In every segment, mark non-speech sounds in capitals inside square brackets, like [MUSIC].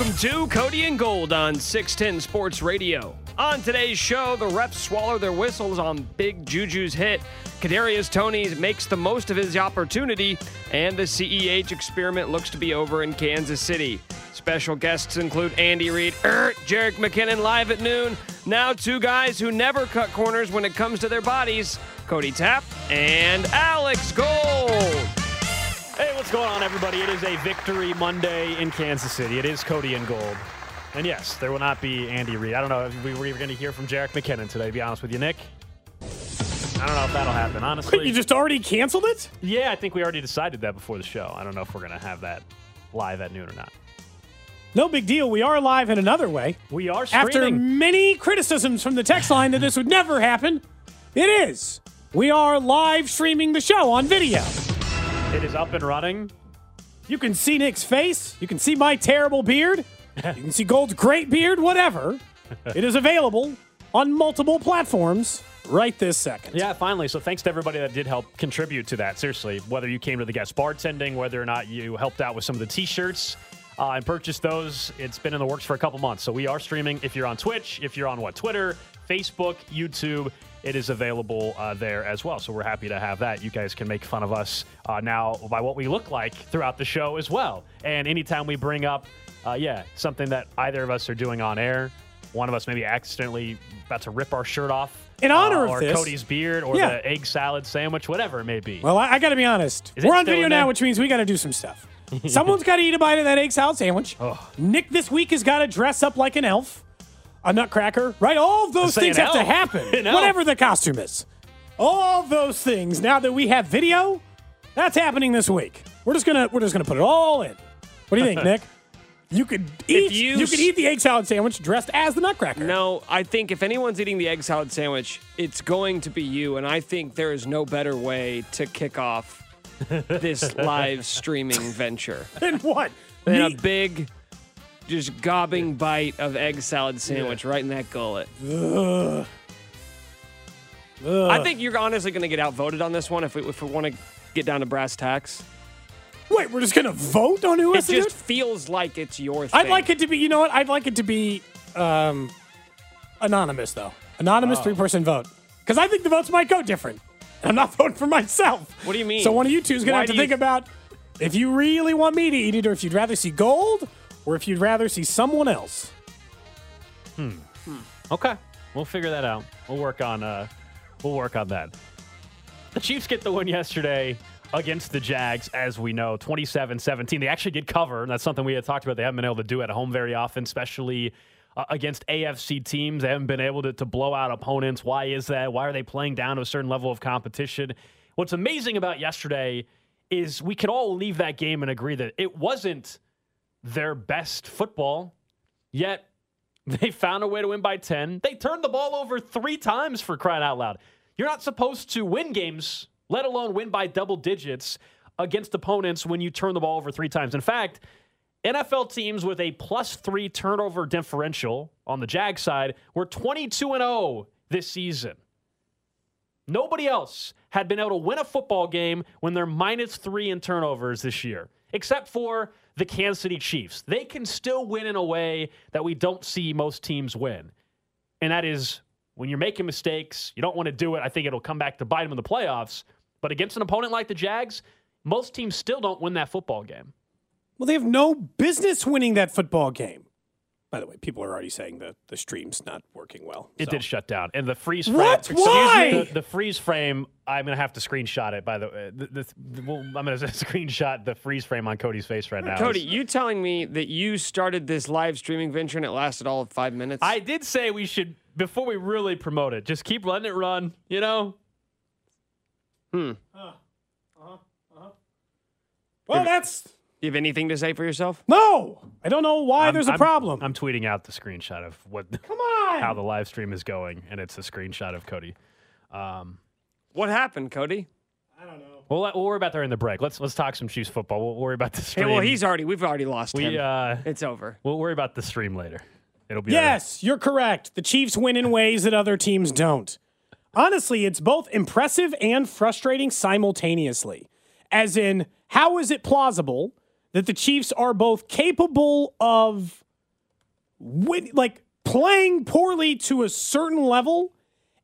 Welcome to Cody and Gold on 610 Sports Radio. On today's show, the refs swallow their whistles on Big Juju's hit. Kadarius Toney makes the most of his opportunity, and the CEH experiment looks to be over in Kansas City. Special guests include Andy Reid, er, Jerick McKinnon live at noon. Now, two guys who never cut corners when it comes to their bodies Cody Tapp and Alex Gold. Hey, what's going on, everybody? It is a victory Monday in Kansas City. It is Cody and Gold. And yes, there will not be Andy Reid. I don't know if we were even going to hear from Jerick McKinnon today, to be honest with you, Nick. I don't know if that'll happen, honestly. Wait, you just already canceled it? Yeah, I think we already decided that before the show. I don't know if we're going to have that live at noon or not. No big deal. We are live in another way. We are After many criticisms from the text line that this would never happen, it is. We are live streaming the show on video. It is up and running. You can see Nick's face. You can see my terrible beard. You can see Gold's great beard, whatever. [LAUGHS] It is available on multiple platforms right this second. Yeah, finally. So thanks to everybody that did help contribute to that. Seriously, whether you came to the guest bartending, whether or not you helped out with some of the t-shirts uh, and purchased those, it's been in the works for a couple months. So we are streaming. If you're on Twitch, if you're on what Twitter, Facebook, YouTube, it is available uh, there as well. So we're happy to have that. You guys can make fun of us uh, now by what we look like throughout the show as well. And anytime we bring up, uh, yeah, something that either of us are doing on air, one of us maybe accidentally about to rip our shirt off. In honor uh, of or this- Cody's beard, or Yeah. the egg salad sandwich, whatever it may be. Well, I, I got to be honest. Is We're on video now, which means we got to do some stuff. [LAUGHS] Someone's got to eat a bite of that egg salad sandwich. Nick this week has got to dress up like an elf, a nutcracker, right? All of those things have to happen, [LAUGHS] whatever the costume is. All those things. Now that we have video, that's happening this week. We're just gonna we're just gonna put it all in. What do you think, [LAUGHS] Nick? You could eat you you, could eat the egg salad sandwich dressed as the nutcracker. No, I think if anyone's eating the egg salad sandwich, it's going to be you. And I think there is no better way to kick off [LAUGHS] this live streaming venture And what? than a big, just gobbing bite of egg salad sandwich right in that gullet. I think you're honestly going to get outvoted on this one if we, if we want to get down to brass tacks. Wait, we're just gonna vote on who It has to do just it? feels like it's your thing. I'd like it to be. You know what? I'd like it to be um, anonymous, though. Anonymous Oh. three person vote. Because I think the votes might go different. I'm not [LAUGHS] voting for myself. What do you mean? So one of you two is gonna have to do you- think about if you really want me to eat it, or if you'd rather see gold, or if you'd rather see someone else. Hmm. Okay, we'll figure that out. We'll work on uh, we'll work on that. The Chiefs get the win yesterday against the Jags, as we know, 27-17. They actually did cover, and that's something we had talked about. They haven't been able to do at home very often, especially uh, against AFC teams. They haven't been able to, to blow out opponents. Why is that? Why are they playing down to a certain level of competition? What's amazing about yesterday is we could all leave that game and agree that it wasn't their best football, yet they found a way to win by 10. They turned the ball over three times for crying out loud. You're not supposed to win games, let alone win by double digits against opponents when you turn the ball over three times. In fact, NFL teams with a plus three turnover differential on the Jag side were 22 and 0 this season. Nobody else had been able to win a football game when they're minus three in turnovers this year, except for the Kansas City Chiefs. They can still win in a way that we don't see most teams win. And that is when you're making mistakes, you don't want to do it. I think it'll come back to bite them in the playoffs. But against an opponent like the Jags, most teams still don't win that football game. Well, they have no business winning that football game. By the way, people are already saying that the stream's not working well. It so. did shut down, and the freeze frame. What? Excuse Why? me, The, the freeze frame. I'm gonna have to screenshot it. By the way, the, the, the- well, I'm gonna [LAUGHS] screenshot the freeze frame on Cody's face right now. Cody, you telling me that you started this live streaming venture and it lasted all of five minutes? I did say we should before we really promote it. Just keep letting it run. You know, Hmm. Uh, uh-huh, uh-huh. Well, that's You have anything to say for yourself? No, I don't know why I'm- there's a I'm- problem. I'm tweeting out the screenshot of what Come on. [LAUGHS] how the live stream is going, and it's a screenshot of Cody. What happened, Cody? I don't know. We'll, we'll worry about that in the break. Let's let's talk some Chiefs football. We'll worry about the stream. Hey, well, he's already. We've already lost we him. uh, it's over. we'll worry about the stream later. It'll be Yes, you're correct. The Chiefs win in ways that other teams don't. Honestly, it's both impressive and frustrating simultaneously. As in, how is it plausible that the Chiefs are both capable of win- like playing poorly to a certain level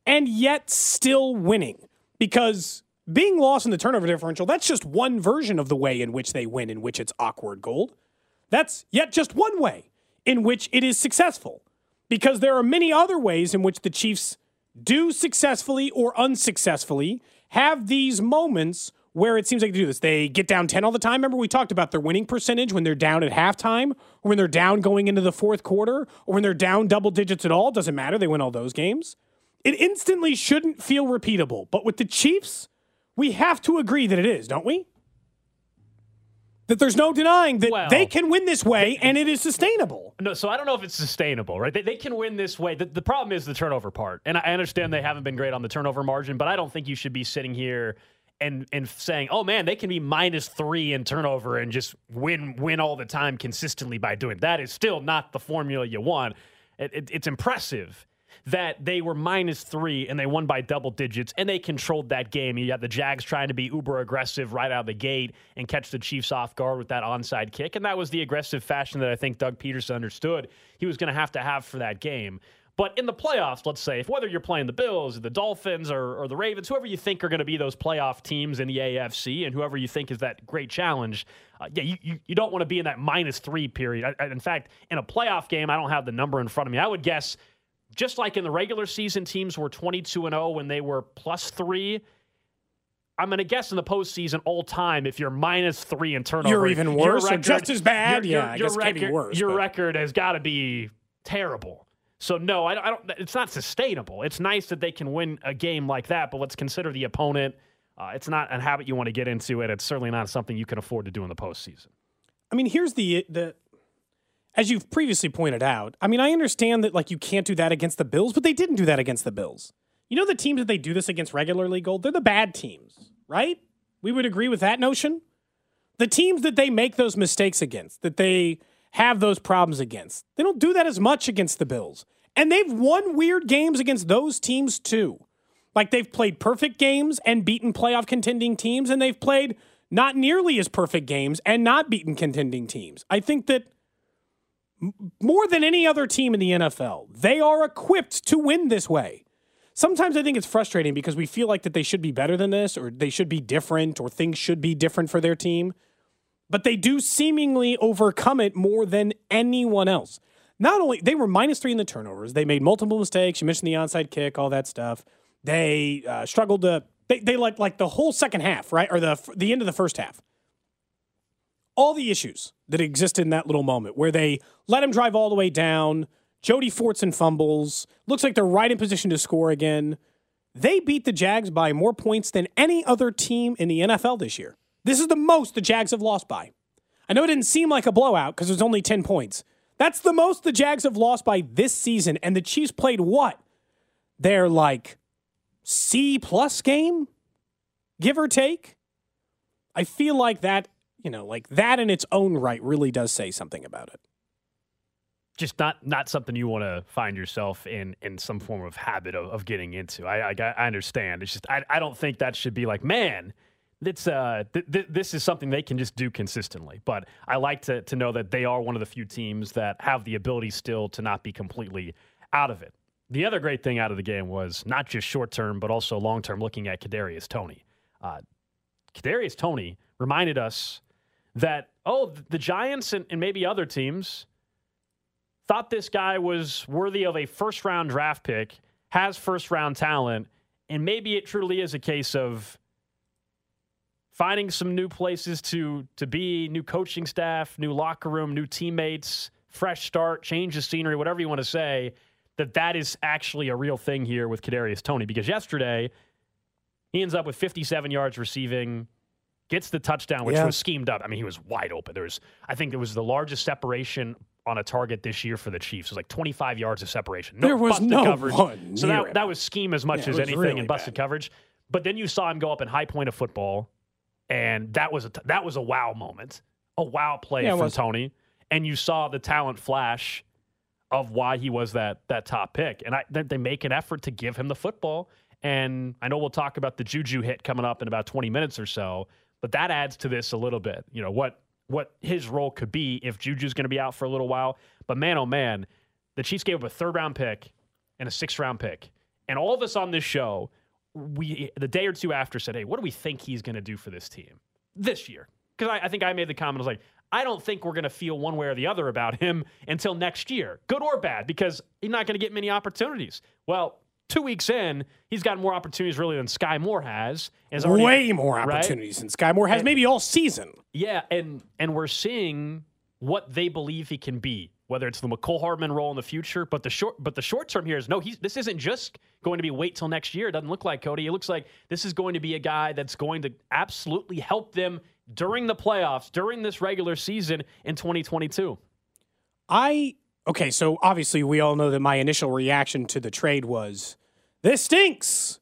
and yet still winning? Because being lost in the turnover differential, that's just one version of the way in which they win, in which it's awkward gold. That's yet just one way in which it is successful. Because there are many other ways in which the Chiefs do successfully or unsuccessfully have these moments where it seems like they do this. They get down 10 all the time. Remember, we talked about their winning percentage when they're down at halftime, or when they're down going into the fourth quarter, or when they're down double digits at all. Doesn't matter. They win all those games. It instantly shouldn't feel repeatable. But with the Chiefs, we have to agree that it is, don't we? That there's no denying that Well- they can win this way and it is sustainable. No, so I don't know if it's sustainable, right? They, they can win this way. The, the problem is the turnover part. And I understand they haven't been great on the turnover margin, but I don't think you should be sitting here and and saying, "Oh man, they can be minus 3 in turnover and just win win all the time consistently by doing." That is still not the formula you want. It, it, it's impressive that they were minus 3 and they won by double digits and they controlled that game. You got the Jags trying to be uber aggressive right out of the gate and catch the Chiefs off guard with that onside kick, and that was the aggressive fashion that I think Doug Pederson understood he was going to have to have for that game. But in the playoffs, let's say, if whether you're playing the Bills or the Dolphins or, or the Ravens, whoever you think are going to be those playoff teams in the AFC and whoever you think is that great challenge, uh, yeah, you, you, you don't want to be in that minus three period. I, I- in fact, in a playoff game, I don't have the number in front of me. I would guess, just like in the regular season, teams were 22 and 0 when they were plus three. I'm going to guess in the postseason all time, if you're minus three in turnover, You're even your worse or just as bad? Your, Yeah, your be record, worse, Your record has got to be terrible. So no, I, I don't. It's not sustainable. It's nice that they can win a game like that, but let's consider the opponent. Uh, it's not a habit you want to get into, and it's certainly not something you can afford to do in the postseason. I mean, here's the the as you've previously pointed out. I mean, I understand that like you can't do that against the Bills, but they didn't do that against the Bills. You know the teams that they do this against regularly, Gold, they're the bad teams, right? We would agree with that notion. The teams that they make those mistakes against, that they have those problems against, they don't do that as much against the Bills. And they've won weird games against those teams too. Like they've played perfect games and beaten playoff contending teams, and they've played not nearly as perfect games and not beaten contending teams. I think that more than any other team in the NFL, they are equipped to win this way. Sometimes I think it's frustrating because we feel like that they should be better than this or they should be different or things should be different for their team. But they do seemingly overcome it more than anyone else. Not only they were minus three in the turnovers, they made multiple mistakes. You mentioned the onside kick, all that stuff. They uh, struggled to they they like like the whole second half, right, or the the end of the first half. All the issues that existed in that little moment where they let him drive all the way down. Jody Fortson fumbles. Looks like they're right in position to score again. They beat the Jags by more points than any other team in the NFL this year. This is the most the Jags have lost by. I know it didn't seem like a blowout because it was only 10 points. That's the most the Jags have lost by this season. And the Chiefs played what? Their like C plus game, give or take. I feel like that, you know, like that in its own right really does say something about it. Just not not something you want to find yourself in in some form of habit of, of getting into. I, I I understand. It's just I I don't think that should be like man. It's uh th- th- this is something they can just do consistently. But I like to to know that they are one of the few teams that have the ability still to not be completely out of it. The other great thing out of the game was not just short term, but also long term. Looking at Kadarius Toney, uh, Kadarius Toney reminded us that oh, the Giants and, and maybe other teams thought this guy was worthy of a first round draft pick, has first round talent, and maybe it truly is a case of finding some new places to to be, new coaching staff, new locker room, new teammates, fresh start, change of scenery, whatever you want to say. That that is actually a real thing here with Kadarius Toney because yesterday he ends up with 57 yards receiving, gets the touchdown, which Yeah. was schemed up. I mean, he was wide open. There was, I think, it was the largest separation on a target this year for the Chiefs. It was like 25 yards of separation. No There was busted no coverage. one so that him. that was scheme as much Yeah, as anything really in busted bad. coverage. But then you saw him go up in high point of football, and that was a t- that was a wow moment, a wow play Yeah, from. Toney. And you saw the talent flash of why he was that that top pick. And I they make an effort to give him the football. And I know we'll talk about the Juju hit coming up in about 20 minutes or so, but that adds to this a little bit. You know, what what his role could be if Juju's going to be out for a little while. But man, oh man, the Chiefs gave up a third round pick and a sixth round pick. And all of us on this show, we the day or two after said, Hey, what do we think he's going to do for this team this year? Because I, I think I made the comment, I was like, I don't think we're going to feel one way or the other about him until next year, good or bad, because he's not going to get many opportunities. Well, two weeks in, he's got more opportunities really than Sky Moore has. and has already- Way more right? opportunities than Sky Moore has maybe all season. Yeah, and and we're seeing what they believe he can be, whether it's the Mecole Hardman role in the future, but the short but the short term here is no, he's this isn't just going to be wait till next year. It doesn't look like Cody. It looks like this is going to be a guy that's going to absolutely help them during the playoffs, during this regular season in 2022. I okay, so obviously we all know that my initial reaction to the trade was this stinks.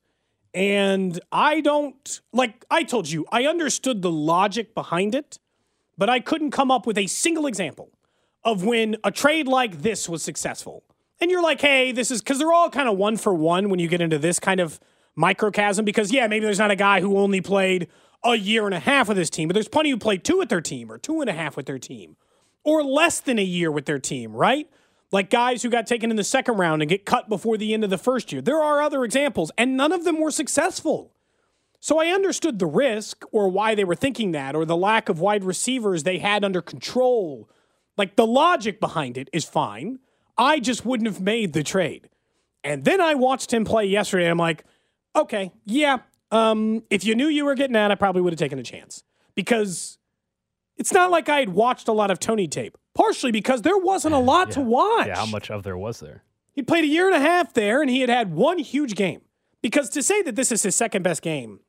And I don't like I told you, I understood the logic behind it, but I couldn't come up with a single example of when a trade like this was successful. And you're like, hey, this is because they're all kind of one for one when you get into this kind of microcosm. Because, yeah, maybe there's not a guy who only played a year and a half with his team, but there's plenty who played two with their team or two and a half with their team or less than a year with their team, right? Like guys who got taken in the second round and get cut before the end of the first year. There are other examples, and none of them were successful. So I understood the risk or why they were thinking that or the lack of wide receivers they had under control. Like the logic behind it is fine. I just wouldn't have made the trade. And then I watched him play yesterday. And I'm like, okay, yeah. Um, if you knew you were getting that, I probably would have taken a chance because it's not like I had watched a lot of Toney tape. Partially because there wasn't a [LAUGHS] lot to watch. Yeah, how much of there was there? He played a year and a half there, and he had had one huge game. Because to say that this is his second best game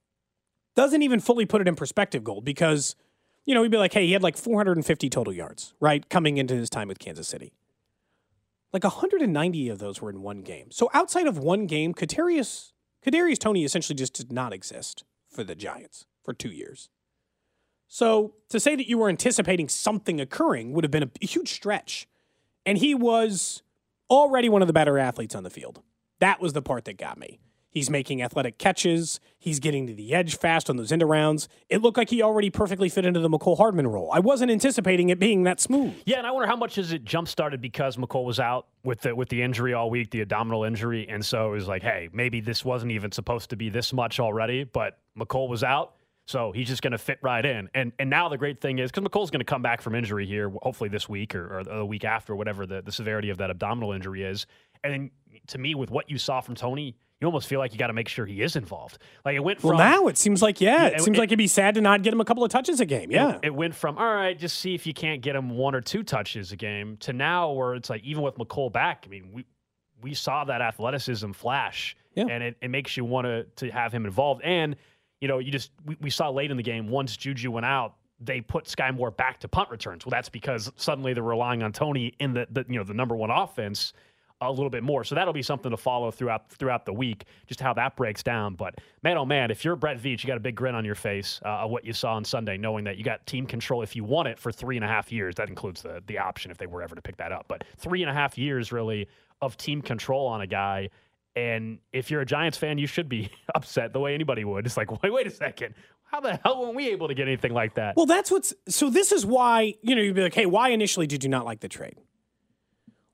doesn't even fully put it in perspective, Gold. Because, you know, we'd be like, hey, he had like 450 total yards, right, coming into his time with Kansas City. Like 190 of those were in one game. So outside of one game, Kadarius, Kadarius Toney essentially just did not exist for the Giants for two years. So to say that you were anticipating something occurring would have been a, a huge stretch. And he was already one of the better athletes on the field. That was the part that got me. He's making athletic catches. He's getting to the edge fast on those end rounds. It looked like he already perfectly fit into the Mecole Hardman role. I wasn't anticipating it being that smooth. Yeah, and I wonder how much is it jump started because Mecole was out with the with the injury all week, the abdominal injury, and so it was like, hey, maybe this wasn't even supposed to be this much already, but Mecole was out, so he's just going to fit right in. And and now the great thing is because Mecole's going to come back from injury here, hopefully this week or, or the week after, whatever the, the severity of that abdominal injury is. And then to me, with what you saw from Toney, you almost feel like you got to make sure he is involved. Like it went from Well, now it seems like, yeah, it it- seems it- like it'd be sad to not get him a couple of touches a game. Yeah. it, went from all right, just see if you can't get him one or two touches a game to now where it's like even with Mecole back, I mean, we we saw that athleticism flash, Yeah. and it, it makes you want to to have him involved. And you know, you just we, we saw late in the game once Juju went out, they put Sky Moore back to punt returns. Well, that's because suddenly they're relying on Toney in the, the you know the number one offense a little bit more. So that'll be something to follow throughout throughout the week, just how that breaks down. But man, oh man, if you're Brett Veach, you got a big grin on your face uh, of what you saw on Sunday, knowing that you got team control if you want it for three and a half years. That includes the the option if they were ever to pick that up. But three and a half years really of team control on a guy. And if you're a Giants fan, you should be [LAUGHS] upset the way anybody would. It's like, [LAUGHS] wait, wait a second. How the hell weren't we able to get anything like that? Well, that's what's so. This is why you know you'd be like, "Hey, why initially did you not like the trade?"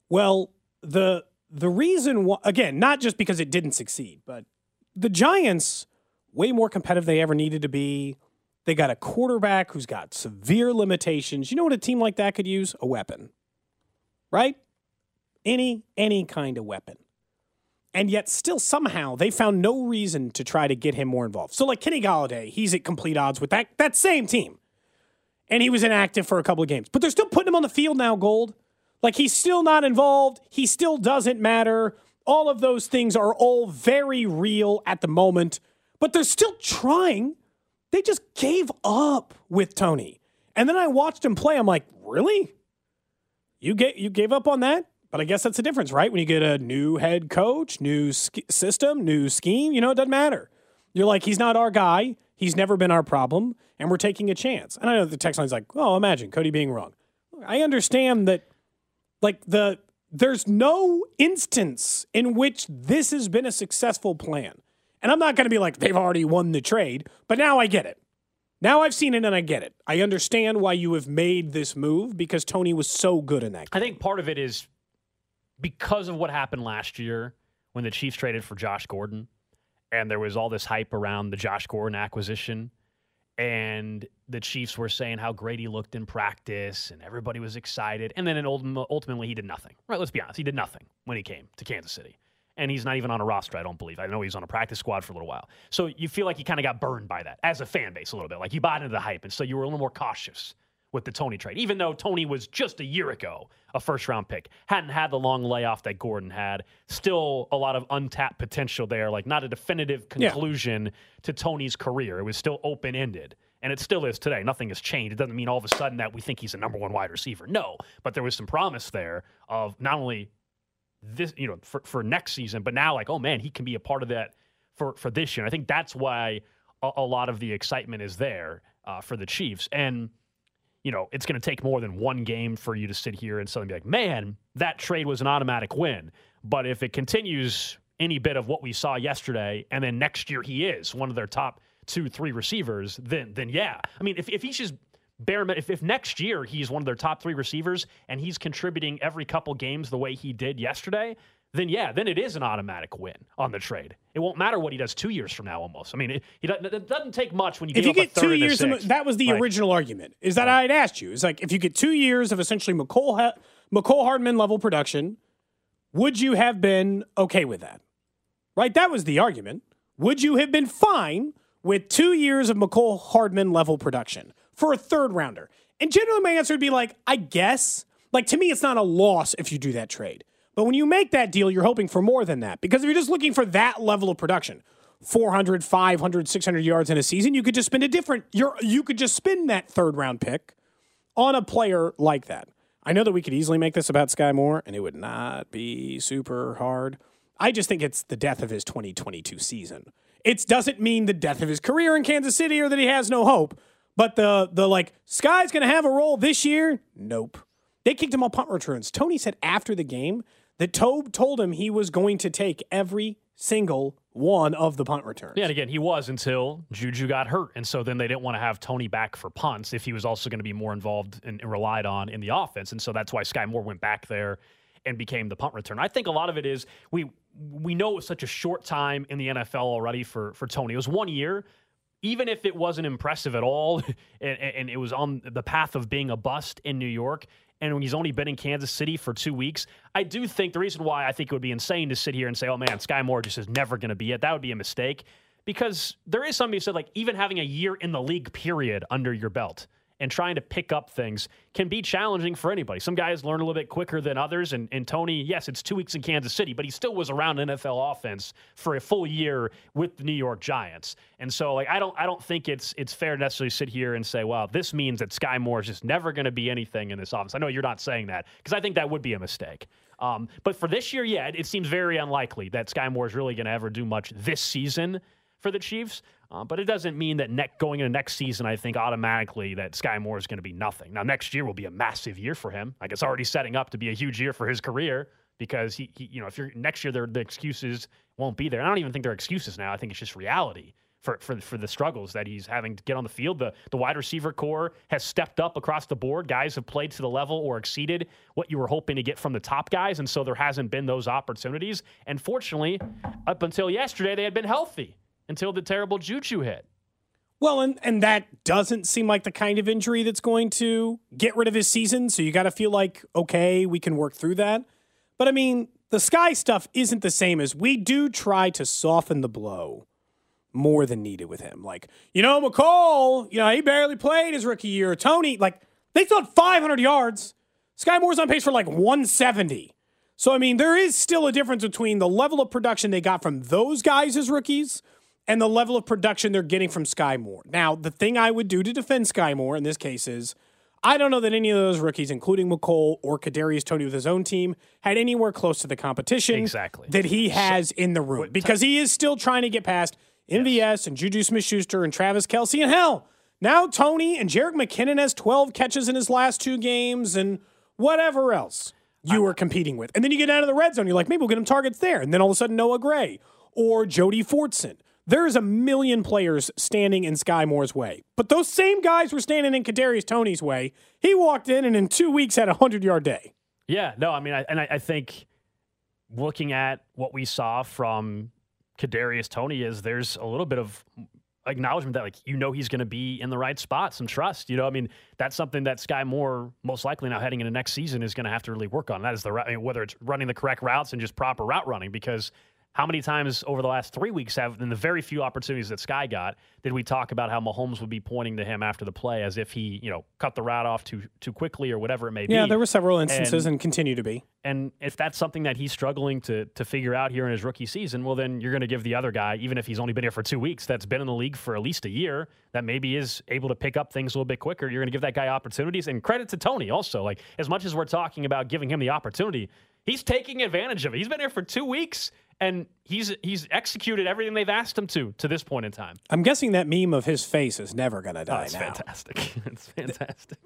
Well, the the reason why, again, not just because it didn't succeed, but the Giants way more competitive they ever needed to be. They got a quarterback who's got severe limitations. You know what a team like that could use? A weapon, right? Any any kind of weapon. And yet, still somehow, they found no reason to try to get him more involved. So, like Kenny Golladay, he's at complete odds with that that same team, and he was inactive for a couple of games. But they're still putting him on the field now. Gold, like he's still not involved. He still doesn't matter. All of those things are all very real at the moment, but they're still trying. they just gave up with Toney. And then I watched him play. I'm like, really? You get you gave up on that? But I guess that's the difference, right? When you get a new head coach, new sk- system, new scheme, you know, it doesn't matter. You're like, he's not our guy. He's never been our problem, and we're taking a chance. And I know the text line's like, oh, imagine Cody being wrong. I understand that, like the there's no instance in which this has been a successful plan. And I'm not going to be like they've already won the trade, but now I get it. Now I've seen it and I get it. I understand why you have made this move because Toney was so good in that. I think part of it is because of what happened last year when the Chiefs traded for Josh Gordon and there was all this hype around the Josh Gordon acquisition and the Chiefs were saying how great he looked in practice and everybody was excited and then ultimately he did nothing. Right, let's be honest, he did nothing when he came to Kansas City. And he's not even on a roster, I don't believe. I know he was on a practice squad for a little while. So you feel like you kind of got burned by that as a fan base a little bit. Like you bought into the hype. And so you were a little more cautious with the Toney trade, even though Toney was just a year ago a first round pick, hadn't had the long layoff that Gordon had. Still a lot of untapped potential there, like not a definitive conclusion yeah. to Toney's career. It was still open ended. And it still is today. Nothing has changed. It doesn't mean all of a sudden that we think he's a number one wide receiver. No, but there was some promise there of not only this, you know, for, for next season, but now like, oh man, he can be a part of that for, for this year. And I think that's why a, a lot of the excitement is there uh, for the Chiefs. And you know, it's going to take more than one game for you to sit here and suddenly be like, man, that trade was an automatic win. But if it continues any bit of what we saw yesterday, and then next year he is one of their top two, three receivers, then then yeah. I mean, if, if he's just bare if, if next year he's one of their top three receivers and he's contributing every couple games the way he did yesterday, then yeah, then it is an automatic win on the trade. It won't matter what he does two years from now. Almost, I mean, it, it doesn't take much when you if you get two years. that was the like, original argument. Is that right. I'd asked you? It's like if you get two years of essentially Mecole ha- Mecole Hardman level production, would you have been okay with that? Right, that was the argument. Would you have been fine with two years of Mecole Hardman level production for a third rounder? And generally, my answer would be like, I guess. Like to me, it's not a loss if you do that trade. But when you make that deal, you're hoping for more than that. Because if you're just looking for that level of production, 400, 500, 600 yards in a season, you could just spend a different you're you could just spend that third round pick on a player like that. I know that we could easily make this about Sky Moore and it would not be super hard. I just think it's the death of his 2022 season. It doesn't mean the death of his career in Kansas City or that he has no hope, but the the like Sky's going to have a role this year? Nope. They kicked him on punt returns. Toney said after the game that Toub told him he was going to take every single one of the punt returns. Yeah, and again, he was until Juju got hurt. And so then they didn't want to have Toney back for punts if he was also going to be more involved and, and relied on in the offense. And so that's why Sky Moore went back there and became the punt return. I think a lot of it is we we know it was such a short time in the NFL already for for Toney. It was one year. Even if it wasn't impressive at all, [LAUGHS] and, and it was on the path of being a bust in New York, and when he's only been in Kansas City for two weeks, I do think the reason why I think it would be insane to sit here and say, oh man, Sky Moore just is never going to be it, that would be a mistake. Because there is somebody who said, like, even having a year in the league period under your belt and trying to pick up things can be challenging for anybody. Some guys learn a little bit quicker than others. And, and Toney, yes, it's two weeks in Kansas City, but he still was around NFL offense for a full year with the New York Giants. And so, like, I don't, I don't think it's it's fair to necessarily sit here and say, "Well, this means that Sky Moore is just never going to be anything in this offense." I know you're not saying that because I think that would be a mistake. Um, but for this year, yeah, it, it seems very unlikely that Sky Moore is really going to ever do much this season for the Chiefs. Uh, but it doesn't mean that ne- going into next season, I think automatically that Sky Moore is going to be nothing. Now, next year will be a massive year for him. Like it's already setting up to be a huge year for his career because he, he you know, if you're next year, the excuses won't be there. I don't even think they're excuses now. I think it's just reality for, for, for the struggles that he's having to get on the field. The, the wide receiver corps has stepped up across the board. Guys have played to the level or exceeded what you were hoping to get from the top guys. And so there hasn't been those opportunities. And fortunately, up until yesterday, they had been healthy until the terrible Juju hit. Well, and, and that doesn't seem like the kind of injury that's going to get rid of his season. So you got to feel like, okay, we can work through that. But I mean, the Sky stuff isn't the same as we do try to soften the blow more than needed with him. Like, you know, Mecole, you know, he barely played his rookie year. Toney, like, they thought 500 yards. Sky Moore's on pace for like 170. So, I mean, there is still a difference between the level of production they got from those guys as rookies and the level of production they're getting from Sky Moore. Now, the thing I would do to defend Sky Moore in this case is I don't know that any of those rookies, including Mecole or Kadarius Toney with his own team, had anywhere close to the competition Exactly. that he has in the room because he is still trying to get past MVS and Juju Smith Schuster and Travis Kelce. And hell, now Toney and Jerick McKinnon has 12 catches in his last two games and whatever else you were competing with. And then you get out of the red zone, you're like, maybe we'll get him targets there. And then all of a sudden, Noah Gray or Jody Fortson. There's a million players standing in Sky Moore's way. But those same guys were standing in Kadarius Toney's way. He walked in and in two weeks had a 100 yard day. Yeah, no, I mean, I, and I, I think looking at what we saw from Kadarius Toney is there's a little bit of acknowledgement that like you know he's going to be in the right spot, some trust. You know, I mean that's something that Sky Moore most likely now heading into next season is going to have to really work on. That is the I mean, whether it's running the correct routes and just proper route running because how many times over the last three weeks have, in the very few opportunities that Sky got, did we talk about how Mahomes would be pointing to him after the play as if he, you know, cut the route off too too quickly or whatever it may be? Yeah, there were several instances and, and continue to be. And if that's something that he's struggling to to figure out here in his rookie season, well, then you're going to give the other guy, even if he's only been here for two weeks, that's been in the league for at least a year, that maybe is able to pick up things a little bit quicker. You're going to give that guy opportunities. And credit to Toney also. Like as much as we're talking about giving him the opportunity, he's taking advantage of it. He's been here for two weeks and he's he's executed everything they've asked him to to this point in time. I'm guessing that meme of his face is never going to die oh, it's now. fantastic. [LAUGHS] it's fantastic.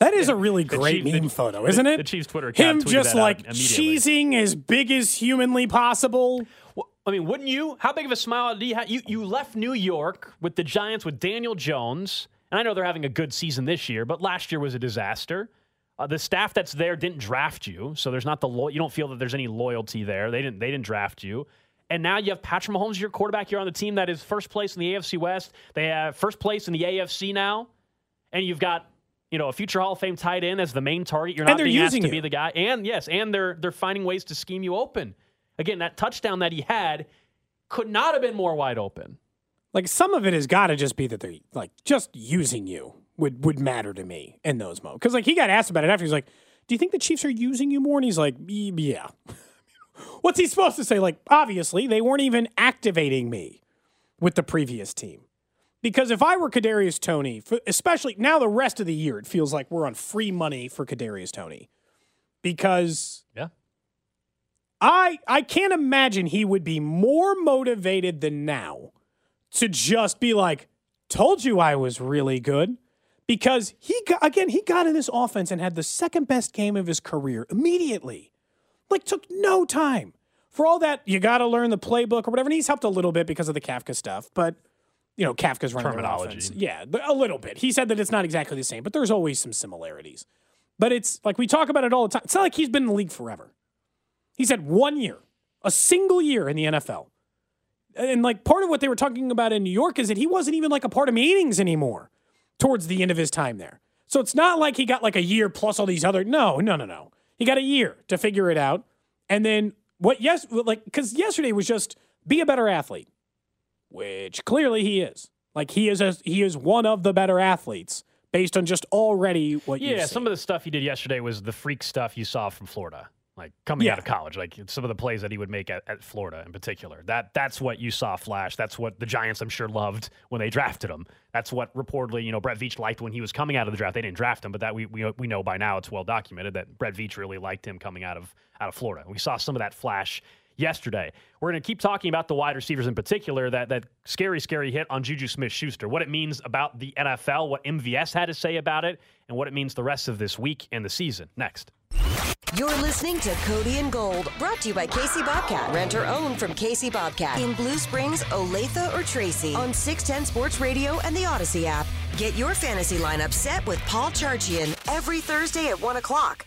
That is yeah. a really great Chief, meme the, photo, isn't it? The Chiefs Twitter account Him just like cheesing as big as humanly possible. Well, I mean, wouldn't you? How big of a smile do you have? You, you left New York with the Giants with Daniel Jones, and I know they're having a good season this year, but last year was a disaster. Uh, the staff that's there didn't draft you, so there's not the lo- you don't feel that there's any loyalty there. They didn't they didn't draft you. And now you have Patrick Mahomes, your quarterback. You're on the team that is first place in the AFC West. They have first place in the AFC now. And you've got, you know, a future Hall of Fame tight end as the main target. You're not being asked to you. be the guy. And yes, and they're they're finding ways to scheme you open. Again, that touchdown that he had could not have been more wide open. Like some of it has got to just be that they're like just using you would would matter to me in those moments. Because like he got asked about it after, he's like, "Do you think the Chiefs are using you more?" And he's like, "Yeah." [LAUGHS] What's he supposed to say? Like, obviously, they weren't even activating me with the previous team. Because if I were Kadarius Toney, especially now the rest of the year, it feels like we're on free money for Kadarius Toney. Because yeah, I I can't imagine he would be more motivated than now to just be like, "Told you I was really good." Because he got, again, he got in this offense and had the second best game of his career immediately. Like took no time. For all that, you got to learn the playbook or whatever. And he's helped a little bit because of the Kafka stuff, but you know, Kafka's running terminology. Yeah, a little bit. He said that it's not exactly the same, but there's always some similarities. But it's like we talk about it all the time. It's not like he's been in the league forever. He said one year, a single year in the NFL. And like part of what they were talking about in New York is that he wasn't even like a part of meetings anymore towards the end of his time there. So it's not like he got like a year plus all these other. No, no, no, no. He got a year to figure it out. And then what, yes, like, because yesterday was just be a better athlete, which clearly he is. Like, he is, a, he is one of the better athletes based on just already what you Yeah, some of the stuff he did yesterday was the freak stuff you saw from Florida like coming yeah. out of college, like some of the plays that he would make at, at, Florida in particular. That that's what you saw flash. That's what the Giants, I'm sure, loved when they drafted him. That's what reportedly, you know, Brett Veach liked when he was coming out of the draft. They didn't draft him, but that we we, we know by now it's well documented that Brett Veach really liked him coming out of out of Florida. We saw some of that flash yesterday. We're going to keep talking about the wide receivers in particular, that that scary, scary hit on Juju Smith Schuster, what it means about the NFL, what MVS had to say about it, and what it means the rest of this week and the season. Next. You're listening to Cody and Gold, brought to you by Casey Bobcat. Rent or own from Casey Bobcat in Blue Springs, Olathe, or Tracy on 610 Sports Radio and the Audacy app. Get your fantasy lineup set with Paul Charchian every Thursday at 1 o'clock.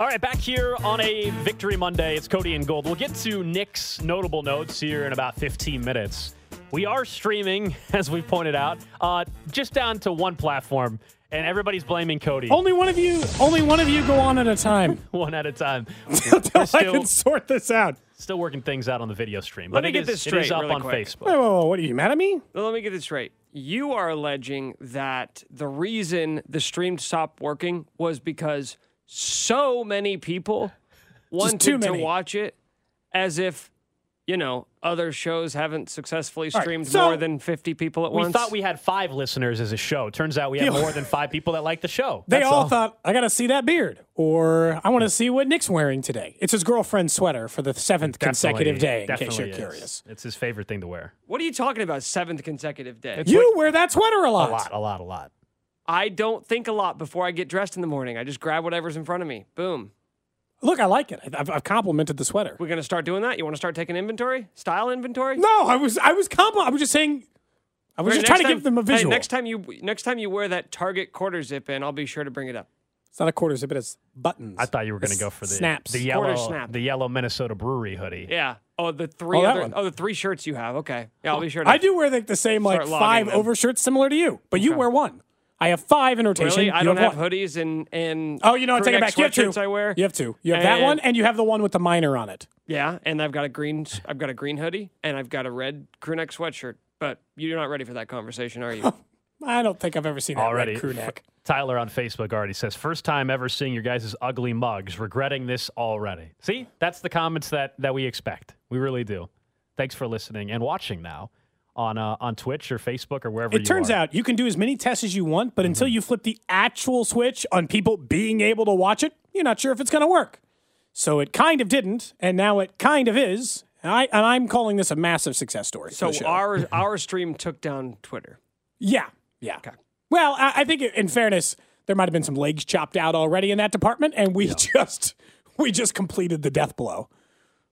All right, back here on a Victory Monday. It's Cody and Gold. We'll get to Nick's notable notes here in about 15 minutes. We are streaming, [LAUGHS] as we pointed out, uh, just down to one platform, and everybody's blaming Cody Only one of you. Only one of you go on at a time [LAUGHS] one at a time. [LAUGHS] until I can sort this out. Still working things out on the video stream. Let but me it get is- this It is up really on quick. Facebook. Whoa, whoa, whoa, what are you mad at me? Well, let me get this straight. You are alleging that the reason the stream stopped working was because so many people wanted to watch it as if, you know, other shows haven't successfully right, streamed so- more than 50 people at We once. We thought we had five listeners as a show. Turns out we have more than five people that like the show. They That's all, thought I got to see that beard, or I want to see what Nick's wearing today. It's his girlfriend's sweater for the seventh consecutive day. In case you're is. curious, It's his favorite thing to wear. What are you talking about? Seventh consecutive day. you wear that sweater a lot. A lot, a lot, a lot. I don't think a lot before I get dressed in the morning. I just grab whatever's in front of me. Boom. Look, I like it. I've, I've complimented the sweater. We're gonna start doing that. You want to start taking inventory, style inventory? No, I was I was compliment. I was just saying. I was Right, just next trying to time- give them a hey, visual. next time you next time you wear that Target quarter zip in, I'll be sure to bring it up. It's not a quarter zip, it's buttons. I thought you were going to It's go for the snaps. the Quarter yellow, snap. the yellow Minnesota Brewery hoodie. Yeah. Oh, the three Oh, that other one. oh the three shirts you have. Okay. Yeah, I'll be sure to. I do wear like the same like Start logging five them. overshirts similar to you, but you wear one. I have five in rotation. Really? I You don't have one. hoodies and and Oh, you know what? crew Take it neck back. You have two. I wear. You have two. You have that one, And- and you have the one with the miner on it. Yeah, and I've got a green I've got a green hoodie and I've got a red crew neck sweatshirt. But you're not ready for that conversation, are you? [LAUGHS] I don't think I've ever seen that Already, red crew neck. Tyler on Facebook already says, first time ever seeing your guys' ugly mugs. Regretting this already. See, that's the comments that that we expect. We really do. Thanks for listening and watching now on uh, on Twitch or Facebook or wherever. It turns are. out you can do as many tests as you want, but Mm-hmm. until you flip the actual switch on people being able to watch it, you're not sure if it's going to work. So it kind of didn't, and now it kind of is. And, I, and I'm calling this a massive success story. so our our stream took down Twitter. Yeah, yeah. Okay. Well, I, I think in fairness, there might have been some legs chopped out already in that department, and we [LAUGHS] just we just completed the death blow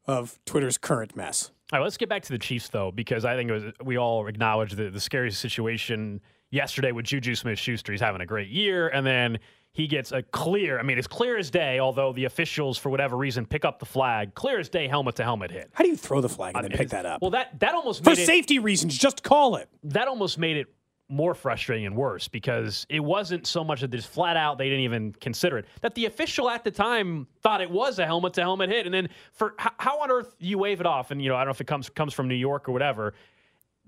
of Twitter's current mess. All right, let's get back to the Chiefs though, because I think it was we all acknowledge the the scary situation yesterday with Juju Smith-Schuster. He's having a great year, and then he gets a clear. I mean, it's clear as day. Although the officials, for whatever reason, pick up the flag, clear as day, helmet to helmet hit. How do you throw the flag and then uh, pick that up? Well, that that almost For made it, safety reasons, just call it. that almost made it more frustrating and worse because it wasn't so much that just flat out they didn't even consider it. That the official at the time thought it was a helmet to helmet hit, and then for how, how on earth you wave it off? And you know I don't know if it comes comes from New York or whatever.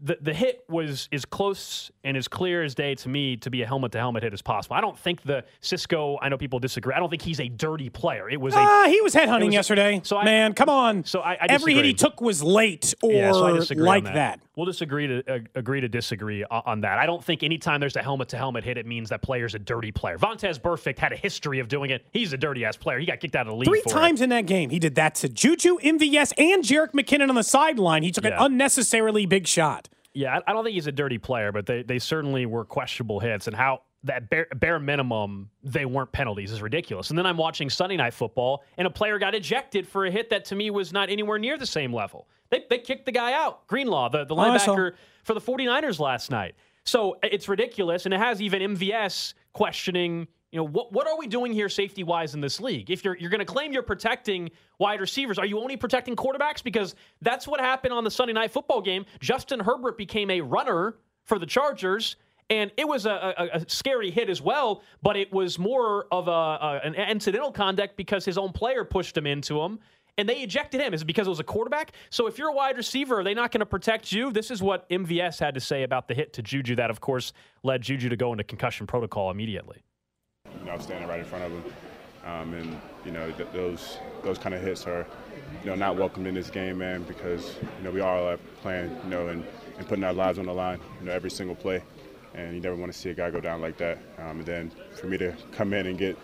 The, the hit was as close and as clear as day to me to be a helmet to helmet hit as possible. I don't think the Cisco. I know people disagree. I don't think he's a dirty player. It was a Ah, he was headhunting was- yesterday. so I- man, come on. so I- I every hit he took was late or Yeah, so like on that. We'll disagree to uh, agree to disagree on that. I don't think anytime there's a helmet to helmet hit, it means that player's a dirty player. Vontaze Burfict had a history of doing it. He's a dirty ass player. He got kicked out of the league Three times in that game, he did that to Juju, MVS, and Jerick McKinnon on the sideline. He took an unnecessarily big shot. Yeah, I I don't think he's a dirty player, but they they certainly were questionable hits, and how that bare, bare minimum they weren't penalties is ridiculous. And then I'm watching Sunday Night Football, and a player got ejected for a hit that to me was not anywhere near the same level. They they kicked the guy out. Greenlaw, the the Oh, linebacker for the 49ers last night. So it's ridiculous, and it has even MVS questioning, you know, what what are we doing here safety wise in this league? If you're you're going to claim you're protecting wide receivers, are you only protecting quarterbacks? Because that's what happened on the Sunday night football game. Justin Herbert became a runner for the Chargers. And it was a, a, a scary hit as well, but it was more of a, a an incidental conduct because his own player pushed him into him and they ejected him. Is it because it was a quarterback? So if you're a wide receiver, are they not going to protect you? This is what MVS had to say about the hit to Juju. That, of course, led Juju to go into concussion protocol immediately. you know, I was standing right in front of him. Um, and, you know, th- those those kind of hits are, you know, not welcome in this game, man, because, you know, we all are playing, you know, and, and putting our lives on the line, you know, every single play. And you never want to see a guy go down like that. Um, and then for me to come in and get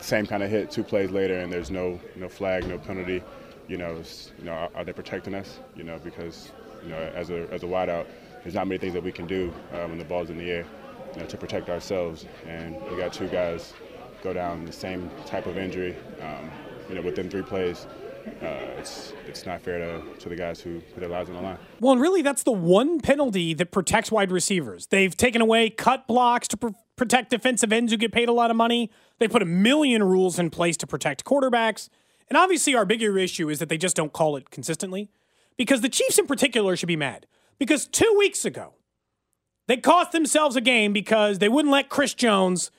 same kind of hit two plays later and there's no no flag, no penalty, you know, you know, are, are they protecting us? You know, because, you know, as a, as a wideout, there's not many things that we can do uh, when the ball's in the air you know, to protect ourselves. And we got two guys go down the same type of injury, um, you know, within three plays. Uh, it's it's not fair to, to the guys who put their lives on the line. Well, and really, that's the one penalty that protects wide receivers. They've taken away cut blocks to pr- protect defensive ends who get paid a lot of money. They put a million rules in place to protect quarterbacks. And obviously, our bigger issue is that they just don't call it consistently. Because the Chiefs in particular should be mad. Because two weeks ago, they cost themselves a game because they wouldn't let Chris Jones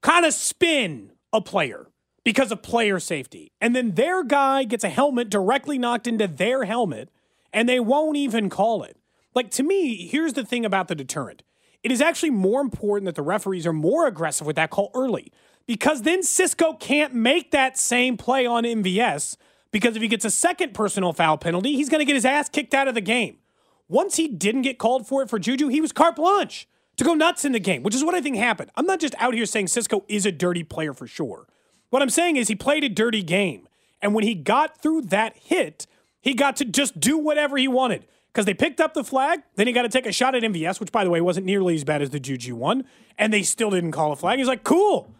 kind of spin a player because of player safety. And then their guy gets a helmet directly knocked into their helmet and they won't even call it. Like to me, here's the thing about the deterrent. It is actually more important that the referees are more aggressive with that call early because then Cisco can't make that same play on MVS because if he gets a second personal foul penalty, he's going to get his ass kicked out of the game. Once he didn't get called for it for Juju, he was carte blanche to go nuts in the game, which is what I think happened. I'm not just out here saying Cisco is a dirty player for sure. What I'm saying is he played a dirty game. And when he got through that hit, he got to just do whatever he wanted because they picked up the flag. Then he got to take a shot at MVS, which, by the way, wasn't nearly as bad as the Juju one. And they still didn't call a flag. He's like, cool.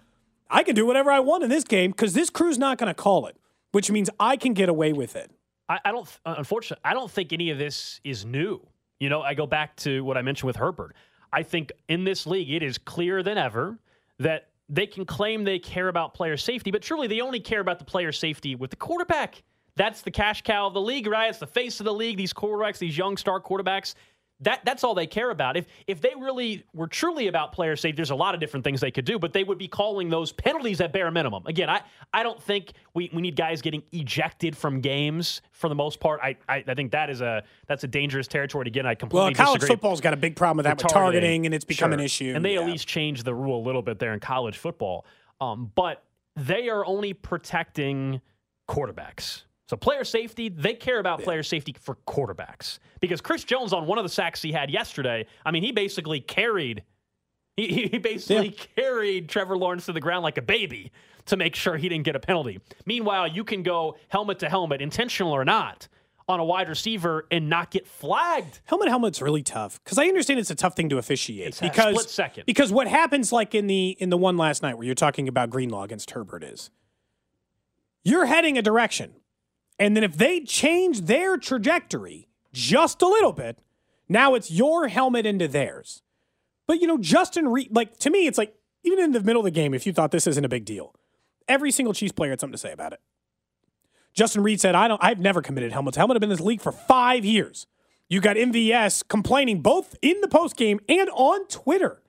I can do whatever I want in this game because this crew's not going to call it, which means I can get away with it. I, I don't, uh, unfortunately, I don't think any of this is new. You know, I go back to what I mentioned with Herbert. I think in this league, it is clearer than ever that they can claim they care about player safety, but truly they only care about the player safety with the quarterback. That's the cash cow of the league, right? It's the face of the league. These quarterbacks, these young star quarterbacks, that that's all they care about. If if they really were truly about player safety, there's a lot of different things they could do, but they would be calling those penalties at bare minimum. Again, I, I don't think we, we need guys getting ejected from games for the most part. I, I, I think that is a that's a dangerous territory. Again, I completely well, college disagree. football's got a big problem with that with targeting, targeting and it's become sure. an issue. And they yeah. at least changed the rule a little bit there in college football. Um, but they are only protecting quarterbacks. So player safety, they care about yeah. player safety for quarterbacks. Because Chris Jones on one of the sacks he had yesterday, I mean, he basically carried he, he basically yeah. carried Trevor Lawrence to the ground like a baby to make sure he didn't get a penalty. Meanwhile, you can go helmet to helmet, intentional or not, on a wide receiver and not get flagged. Helmet helmet's really tough because I understand it's a tough thing to officiate it's because split second. because what happens like in the in the one last night where you're talking about Greenlaw against Herbert is you're heading a direction and then if they change their trajectory just a little bit, now it's your helmet into theirs. But you know, Justin Reid, like to me, it's like even in the middle of the game, if you thought this isn't a big deal, every single Chiefs player had something to say about it. Justin Reid said, I don't I've never committed helmet to helmet. I've been in this league for five years. You got MVS complaining both in the post game and on Twitter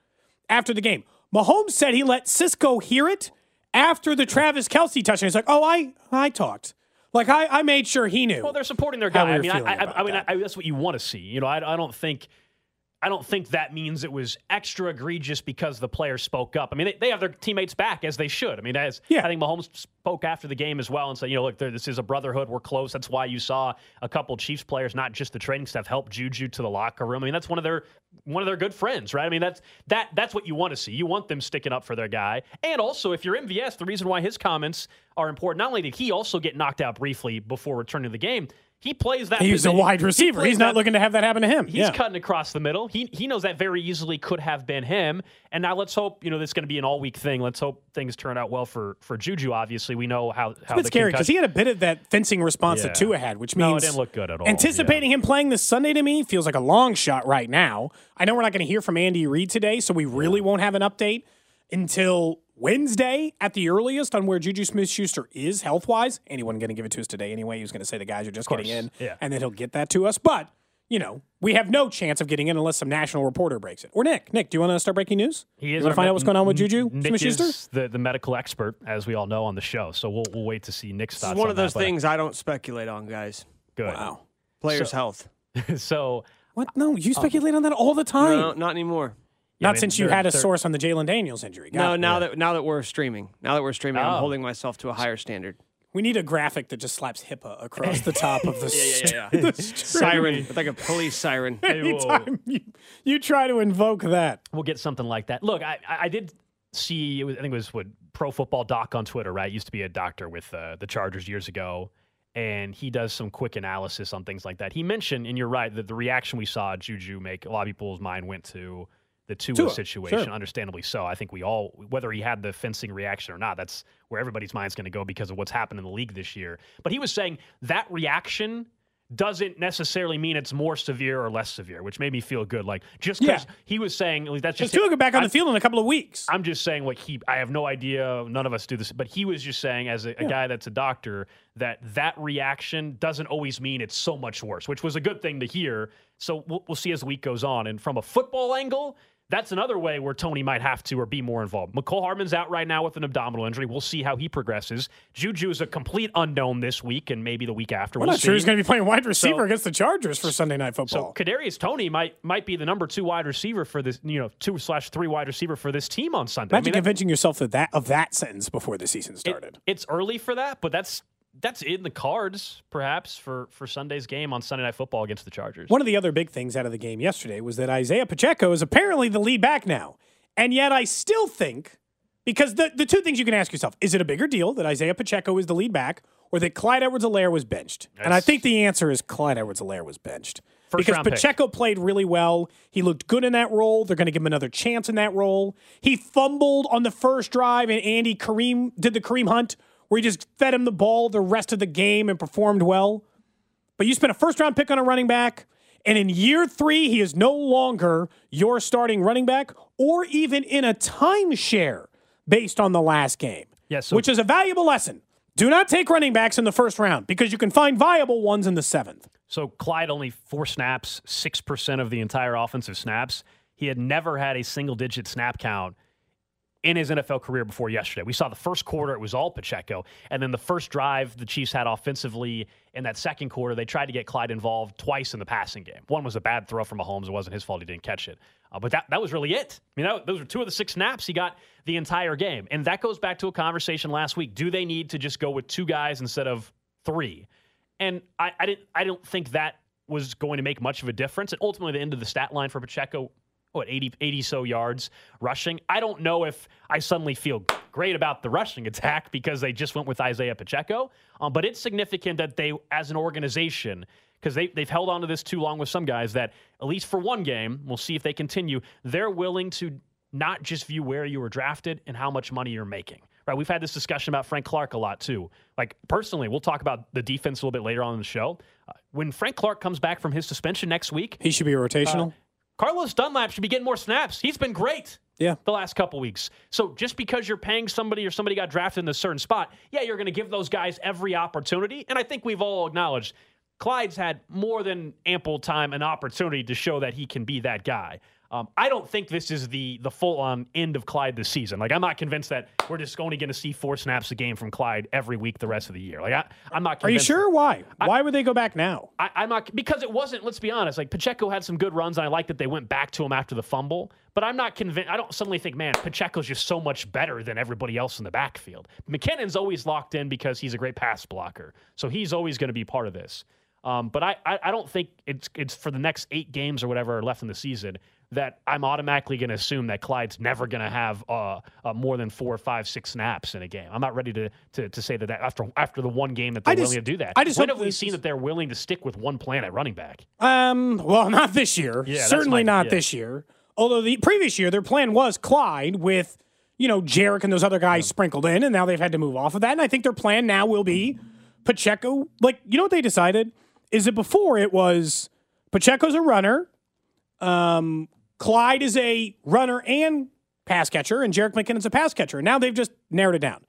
after the game. Mahomes said he let Cisco hear it after the Travis Kelce touchdown. He's like, Oh, I I talked. Like I, I made sure he knew. Well, they're supporting their guy. we I mean, I, I, I, mean, I, that's what you want to see. You know, I, I don't think I don't think that means it was extra egregious because the player spoke up. I mean, they, they have their teammates back as they should. I mean, as yeah. I think Mahomes spoke after the game as well and said, you know, look, this is a brotherhood. We're close. That's why you saw a couple Chiefs players, not just the training staff, help Juju to the locker room. I mean, that's one of their one of their good friends, right? I mean, that's that that's what you want to see. You want them sticking up for their guy. And also, if you're MVS, the reason why his comments are important. Not only did he also get knocked out briefly before returning to the game, he plays that. He's position. a wide receiver. He He's not that, looking to have that happen to him. He's yeah. cutting across the middle. He he knows that very easily could have been him. And now let's hope you know this is going to be an all week thing. Let's hope things turn out well for for Juju. Obviously, we know how how it's scary because he had a bit of that fencing response Yeah. that Tua had, which No, it means didn't look good at all, Anticipating him playing this Sunday to me feels like a long shot right now. I know we're not going to hear from Andy Reid today, so we really won't have an update until Wednesday at the earliest on where Juju Smith Schuster is health wise. Anyone going to give it to us today anyway? He was going to say the guys are just getting in, yeah. and then he'll get that to us. But, you know, we have no chance of getting in unless some national reporter breaks it. Or Nick. Nick, do you want to start breaking news? He You is Want to find out what's going on with Juju Nick Smith Schuster? the, the medical expert, as we all know on the show. So we'll we'll wait to see Nick's This thoughts. is one on of those that, things I don't speculate on, guys. Good. Wow. Players' health. [LAUGHS] so What? No, you uh, speculate on that all the time. No, not anymore. Yeah, I Not mean, since you had a they're- source on the Jalen Daniels injury. Got No, it. now that now that we're streaming, now that we're streaming, Oh. I'm holding myself to a higher standard. We need a graphic that just slaps HIPAA across the top of the [LAUGHS] Yeah, yeah, yeah. siren, with like a police siren. [LAUGHS] Anytime you, you try to invoke that. We'll get something like that. Look, I, I I did see. It was, I think it was what Pro Football Doc on Twitter. Right, used to be a doctor with uh, the Chargers years ago, and he does some quick analysis on things like that. He mentioned, and you're right, that the reaction we saw Juju make, a lot of people's mind went to the Tua, Tua, situation. sure. Understandably so. I think we all, whether he had the fencing reaction or not, that's where everybody's mind's going to go because of what's happened in the league this year. But he was saying that reaction doesn't necessarily mean it's more severe or less severe, which made me feel good. Like just because Yeah. he was saying like, that's Just Tua get back on I- the field in a couple of weeks. I'm just saying, what he, I have no idea. None of us do this, but he was just saying, as a, a guy that's a doctor, that that reaction doesn't always mean it's so much worse, which was a good thing to hear. So we'll, we'll see as the week goes on. And from a football angle, that's another way where Toney might have to or be more involved. Mecole Hardman's out right now with an abdominal injury. We'll see how he progresses. Juju is a complete unknown this week and maybe the week after. We're we'll not sure he's going to be playing wide receiver So- against the Chargers for Sunday Night Football. So. Kadarius Toney might might be the number two wide receiver for this, you know, two slash three wide receiver for this team on Sunday. I Imagine mean, that- convincing yourself of that of that sentence before the season it- started. it's early for that, but that's that's in the cards, perhaps for for Sunday's game on Sunday Night Football against the Chargers. One of the other big things out of the game yesterday was that Isaiah Pacheco is apparently the lead back now. And yet I still think, because the, the two things you can ask yourself is it a bigger deal that Isaiah Pacheco is the lead back or that Clyde Edwards Helaire was benched? and I think the answer is Clyde Edwards Helaire was benched. First because round pick. Pacheco played really well. He looked good in that role. They're going to give him another chance in that role. He fumbled on the first drive, and Andy Kareem did the Kareem Hunt where he just fed him the ball the rest of the game and performed well. But you spent a first round pick on a running back, and in year three, he is no longer your starting running back or even in a timeshare based on the last game. Yeah, so- which is a valuable lesson. Do not take running backs in the first round because you can find viable ones in the seventh. So Clyde only four snaps, six percent of the entire offensive snaps. He had never had a single digit snap count in his NFL career before yesterday. We saw the first quarter, it was all Pacheco. And then the first drive the Chiefs had offensively in that second quarter, they tried to get Clyde involved twice in the passing game. One was a bad throw from Mahomes. It wasn't his fault he didn't catch it. Uh, but that, that was really it. You know, those were two of the six snaps he got the entire game. And that goes back to a conversation last week. Do they need to just go with two guys instead of three? And I, I didn't I don't think that was going to make much of a difference. And ultimately the end of the stat line for Pacheco, what, 80, 80 so yards rushing. I don't know if I suddenly feel great about the rushing [LAUGHS] attack because they just went with Isaiah Pacheco. Um, but it's significant that they, as an organization, because they, they've held on to this too long with some guys that, at least for one game, we'll see if they continue, they're willing to not just view where you were drafted and how much money you're making. Right? We've had this discussion about Frank Clark a lot too. Like personally, we'll talk about the defense a little bit later on in the show. Uh, when Frank Clark comes back from his suspension next week, He should be rotational. Carlos Dunlap should be getting more snaps. He's been great yeah. the last couple weeks. So just because you're paying somebody or somebody got drafted in a certain spot, yeah, you're going to give those guys every opportunity. And I think we've all acknowledged Clyde's had more than ample time and opportunity to show that he can be that guy. Um, I don't think this is the the full on end of Clyde this season. Like I'm not convinced that we're just only going to see four snaps a game from Clyde every week the rest of the year. Like I, I'm not. Are you sure? Why? Why would they go back now? I, I'm not because it wasn't. Let's be honest. Like Pacheco had some good runs, and I like that they went back to him after the fumble. But I'm not convinced. I don't suddenly think, man, Pacheco's just so much better than everybody else in the backfield. McKinnon's always locked in because he's a great pass blocker, so he's always going to be part of this. Um, but I, I, I don't think it's it's for the next eight games or whatever left in the season that I'm automatically going to assume that Clyde's never going to have uh, uh, more than four, five, six snaps in a game. I'm not ready to to, to say that, that after after the one game that they're just- willing to do that. I just when have we seen is- that they're willing to stick with one plan at running back? Um, well, [LAUGHS] not this year. Yeah, Certainly my- not yeah. this year. Although the previous year, their plan was Clyde with, you know, Jerick and those other guys sprinkled in, and now they've had to move off of that. And I think their plan now will be Pacheco. Like, you know what they decided? Is that before it was Pacheco's a runner, um, Clyde is a runner and pass catcher, and Jerick McKinnon's a pass catcher. And now they've just narrowed it down.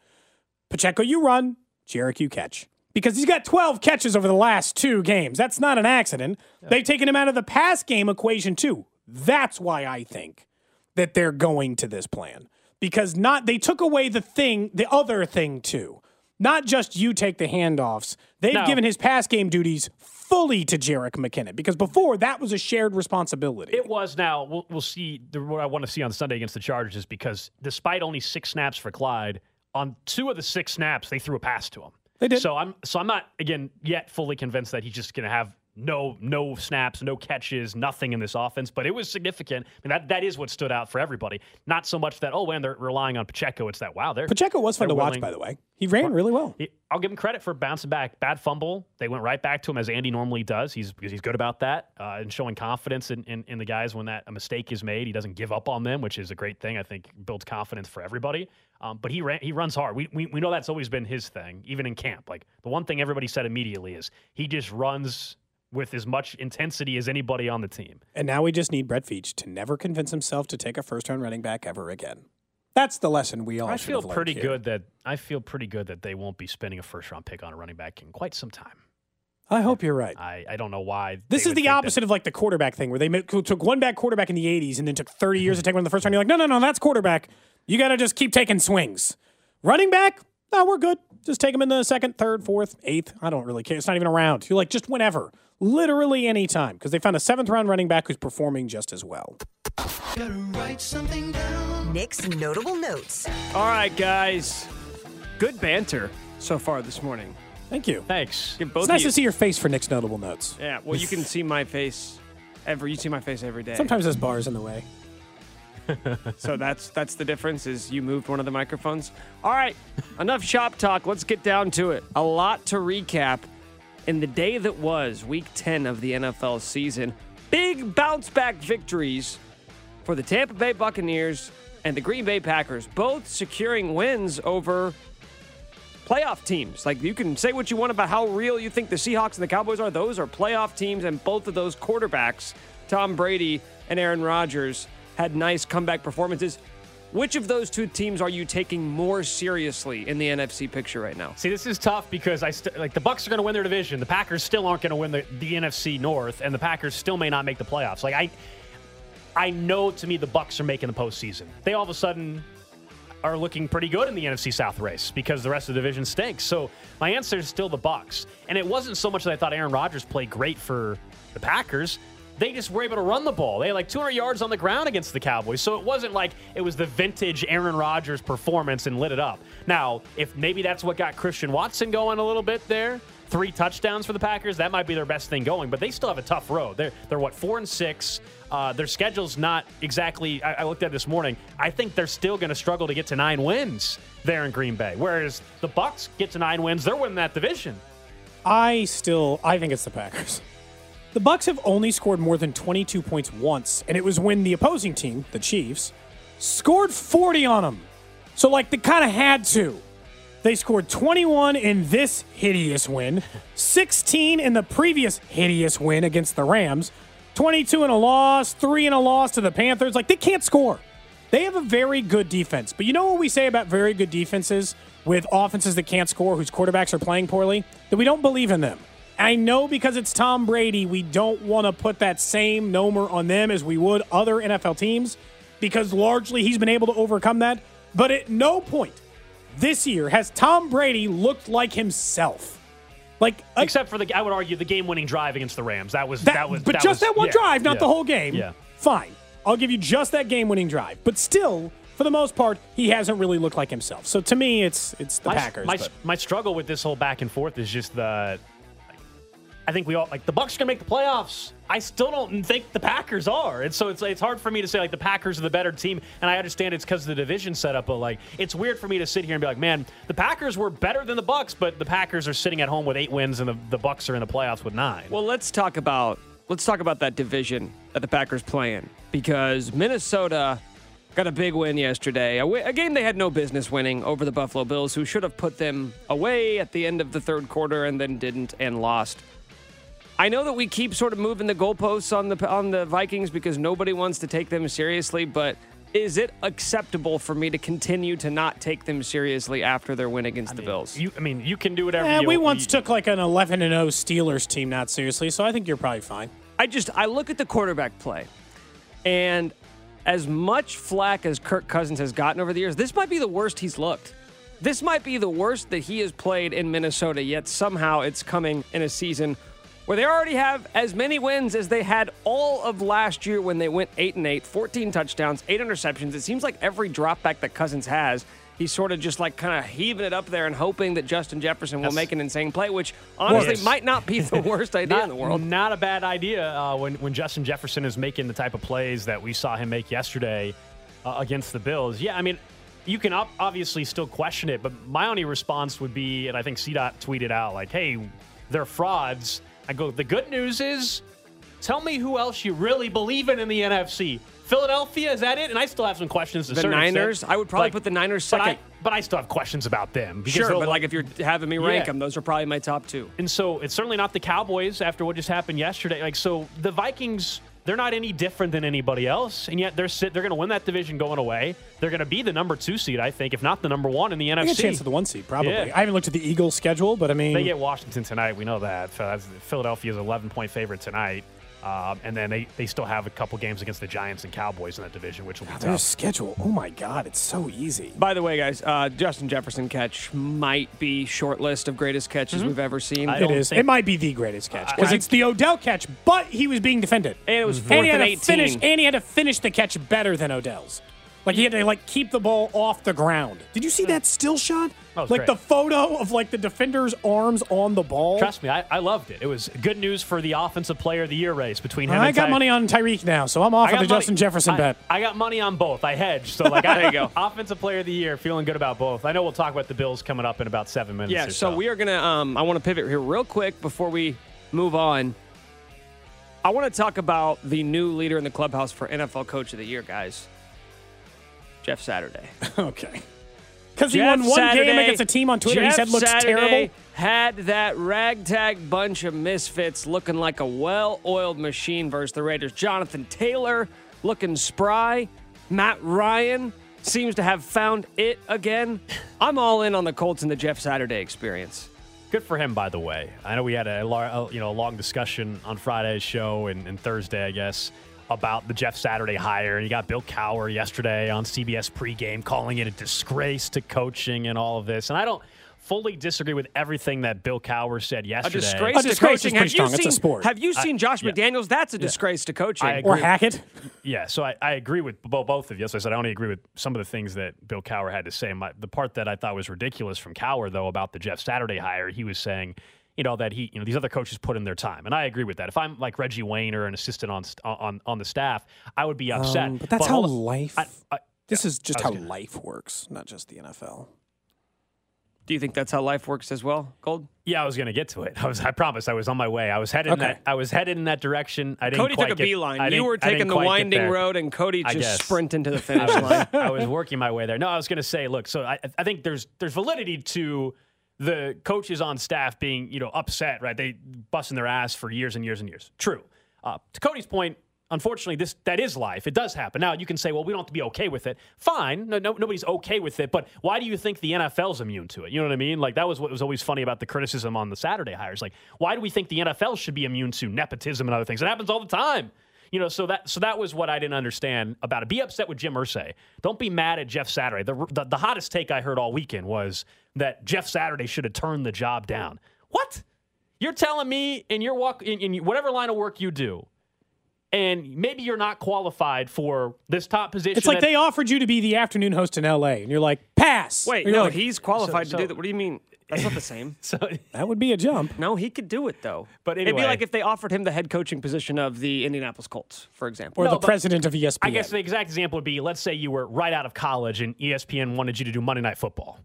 Pacheco, you run. Jerick, you catch. Because he's got 12 catches over the last two games. That's not an accident. They've taken him out of the pass game equation, too. That's why I think that they're going to this plan. Because not they took away the thing, the other thing, too. Not just you take the handoffs. They've No. given his pass game duties fully to Jerick McKinnon. Because before, that was a shared responsibility. It was now. We'll, we'll see. The, what I want to see on Sunday against the Chargers is because despite only six snaps for Clyde, on two of the six snaps they threw a pass to him. They did. So I'm so I'm not again yet fully convinced that he's just going to have no no snaps, no catches, nothing in this offense. But it was significant. I mean that that is what stood out for everybody. Not so much that oh man they're relying on Pacheco. It's that wow they're Pacheco was fun to watch, by the way. He ran really well. he- I'll give him credit for bouncing back. Bad fumble. They went right back to him as Andy normally does. He's because he's good about that uh, and showing confidence in, in, in the guys when that a mistake is made. He doesn't give up on them, which is a great thing. I think builds confidence for everybody. Um, but he ran, he runs hard. We, we we know that's always been his thing, even in camp. Like the one thing everybody said immediately is he just runs with as much intensity as anybody on the team. And now we just need Brett Veach to never convince himself to take a first round running back ever again. That's the lesson we all I feel have pretty good that I feel pretty good that they won't be spending a first round pick on a running back in quite some time. I hope you're right. I, I don't know why. This is the think that- opposite of like the quarterback thing where they took one back quarterback in the 80s and then took 30 years to take one in the first round. You're like, no, no, no, that's quarterback. You got to just keep taking swings. Running back, no, we're good. Just take him in the second, third, fourth, eighth. I don't really care. It's not even around. You're like, just whenever. Literally any time because they found a seventh round running back who's performing just as well. Nick's notable notes. All right, guys. Good banter so far this morning. Thank you. Thanks. Give both It's nice you- to see your face for Nick's notable notes. Yeah, well, you can see my face every. You see my face every day. Sometimes there's bars in the way. [LAUGHS] So that's that's the difference. Is you moved one of the microphones. All right, enough shop talk. Let's get down to it. A lot to recap in the day that was Week 10 of the NFL season. Big bounce back victories for the Tampa Bay Buccaneers and the Green Bay Packers, both securing wins over playoff teams. Like you can say what you want about how real you think the Seahawks and the Cowboys are. Those are playoff teams, and both of those quarterbacks, Tom Brady and Aaron Rodgers, had nice comeback performances. Which of those two teams are you taking more seriously in the NFC picture right now? See, this is tough because I st- like the Bucks are going to win their division. The Packers still aren't going to win the, the NFC North, and the Packers still may not make the playoffs. Like I, I know to me the Bucks are making the postseason. They all of a sudden are looking pretty good in the NFC South race because the rest of the division stinks. So my answer is still the Bucks. And it wasn't so much that I thought Aaron Rodgers played great for the Packers. They just were able to run the ball. They had like 200 yards on the ground against the Cowboys. So it wasn't like it was the vintage Aaron Rodgers performance and lit it up. Now, if maybe that's what got Christian Watson going a little bit there, three touchdowns for the Packers, that might be their best thing going. But they still have a tough road. They're they're what four and six. Uh, their schedule's not exactly. I, I looked at this morning. I think they're still going to struggle to get to nine wins there in Green Bay. Whereas the Bucks get to nine wins, they're winning that division. I still I think it's the Packers. The Bucks have only scored more than 22 points once, and it was when the opposing team, the Chiefs, scored 40 on them. So like they kind of had to. They scored 21 in this hideous win, 16 in the previous hideous win against the Rams, 22 in a loss, 3 in a loss to the Panthers. Like they can't score. They have a very good defense. But you know what we say about very good defenses with offenses that can't score, whose quarterbacks are playing poorly? That we don't believe in them. I know because it's Tom Brady, we don't want to put that same nomer on them as we would other NFL teams because largely he's been able to overcome that. But at no point this year has Tom Brady looked like himself. Like, Except for the, I would argue, the game-winning drive against the Rams. That was that, that, was, but that just was- that one yeah, drive, not yeah, the whole game. Yeah. Fine. I'll give you just that game-winning drive. But still, for the most part, he hasn't really looked like himself. So to me, it's it's the my, Packers. My, my struggle with this whole back and forth is just the. I think we all like the Bucks are gonna make the playoffs. I still don't think the Packers are, and so it's it's hard for me to say like the Packers are the better team. And I understand it's because of the division setup, but like it's weird for me to sit here and be like, man, the Packers were better than the Bucks, but the Packers are sitting at home with eight wins, and the, the Bucks are in the playoffs with nine. Well, let's talk about let's talk about that division that the Packers play in because Minnesota got a big win yesterday. A, a game they had no business winning over the Buffalo Bills, who should have put them away at the end of the third quarter and then didn't and lost. I know that we keep sort of moving the goalposts on the on the Vikings because nobody wants to take them seriously, but is it acceptable for me to continue to not take them seriously after their win against the Bills? you, I mean, you can do whatever. You, we once you- took like an 11 and 0 Steelers team not seriously, so I think you're probably fine. I just I look at the quarterback play, and as much flack as Kirk Cousins has gotten over the years, this might be the worst he's looked. This might be the worst that he has played in Minnesota. Yet somehow it's coming in a season where they already have as many wins as they had all of last year when they went eight and eight, 14 touchdowns, eight interceptions. It seems like every drop back that Cousins has. He's sort of just like kind of heaving it up there and hoping that Justin Jefferson will That's- make an insane play, which honestly Yes. might not be the [LAUGHS] worst idea not, in the world. Not a bad idea uh, when when Justin Jefferson is making the type of plays that we saw him make yesterday uh, against the Bills. Yeah, I mean, you can op- obviously still question it, but my only response would be, and I think CDOT tweeted out like, "Hey, they're frauds." I go, the good news is. Tell me who else you really believe in in the NFC. Philadelphia is that it? And I still have some questions. To The Niners? extent. I would probably Like, put the Niners but I, second. but I still have questions about them. Sure, but like if you're having me rank Yeah. them, those are probably my top two. And so it's certainly not the Cowboys after what just happened yesterday. Like so, the Vikings. They're not any different than anybody else, and yet they're sit, they're going to win that division going away. They're going to be the number two seed, I think, if not the number one in the NFC. a chance of the one seed, probably. Yeah. I haven't looked at the Eagles' schedule, but I mean, They get Washington tonight. We know that. So that's, Philadelphia's 11 point favorite tonight. Um, and then they, they still have a couple games against the Giants and Cowboys in that division, which will be their tough. schedule. Oh my God, it's so easy. By the way, guys, uh, Justin Jefferson catch might be short list of greatest catches we've ever seen. I It think- It might be the greatest catch because I- it's the Odell catch, but he was being defended, and it was and fourth he had and to 18. finish, and he had to finish the catch better than Odell's. Like he had to like keep the ball off the ground. Did you see that still shot? That was like great. the photo of like the defender's arms on the ball. Trust me, I, I loved it. It was good news for the Offensive Player of the Year race between him and I got Ty- money on Tyreek now, so I'm off I on the money- Justin Jefferson I, bet. I got money on both. I hedged. So like [LAUGHS] I, There you go. Offensive Player of the Year, feeling good about both. I know we'll talk about the Bills coming up in about seven minutes. Yeah, or so we are gonna. Um, I want to pivot here real quick before we move on. I want to talk about the new leader in the clubhouse for NFL Coach of the Year, guys. Jeff Saturday. [LAUGHS] okay. Because he won one game against a team on Twitter he said looks Saturday terrible. Had that ragtag bunch of misfits looking like a well-oiled machine versus the Raiders. Jonathan Taylor looking spry. Matt Ryan seems to have found it again. I'm all in on the Colts and the Jeff Saturday experience. Good for him, by the way. I know we had a, a uh, you know a long discussion on Friday's show and, and Thursday, I guess, about the Jeff Saturday hire. You got Bill Cowher yesterday on CBS pregame calling it a disgrace to coaching and all of this. And I don't fully disagree with everything that Bill Cowher said A yesterday. disgrace A disgrace is coaching. Have you strong. It's a seen? sport. Have you seen Josh yeah. McDaniels? That's a disgrace to coaching. Or Hackett. Yeah, so I, I agree with both of you. So I said I only agree with some of the things that Bill Cowher had to say. My, the part that I thought was ridiculous from Cowher, though, about the Jeff Saturday hire, he was saying, you know, that he, you know, these other coaches put in their time, and I agree with that. If I'm like Reggie Wayne or an assistant on on on the staff, I would be upset. Um, but that's how hold life. I- I- this is just how gonna- life works, not just the NFL. Do you think that's how life works as well, Gold? Yeah, I was going to get to it. I was. I promise. I was on my way. I was headed. In Okay. that, I was headed in that direction. I didn't. Cody quite took a get- beeline. I You didn't- were taking the winding road, and Cody just guess. sprinting to the [LAUGHS] finish I line. I was working my way there. No, I was going to say, look, so I, I think there's there's validity to the coaches on staff being you know upset, right? They busting their ass for years and years and years. True. Uh, to Cody's point, unfortunately, this that is life. It does happen. Now you can say, well, we don't have to be okay with it. Fine, no, no, nobody's okay with it. But why do you think the NFL's immune to it? You know what I mean? Like that was what was always funny about the criticism on the Saturday hires. Like, why do we think the NFL should be immune to nepotism and other things? It happens all the time. You know, so that so that was what I didn't understand about it. Be upset with Jim Irsay. Don't be mad at Jeff Saturday. The, the the hottest take I heard all weekend was that Jeff Saturday should have turned the job down. What? You're telling me in your walk in, in whatever line of work you do, and maybe you're not qualified for this top position. It's like that- they offered you to be the afternoon host in LA, and you're like, pass. Wait, no, like, he's qualified so- to do that. What do you mean? That's not the same. [LAUGHS] So that would be a jump. No, he could do it though. But anyway. it'd be like if they offered him the head coaching position of the Indianapolis Colts, for example. Or No, the president of ESPN. I guess the exact example would be let's say you were right out of college and ESPN wanted you to do Monday Night Football.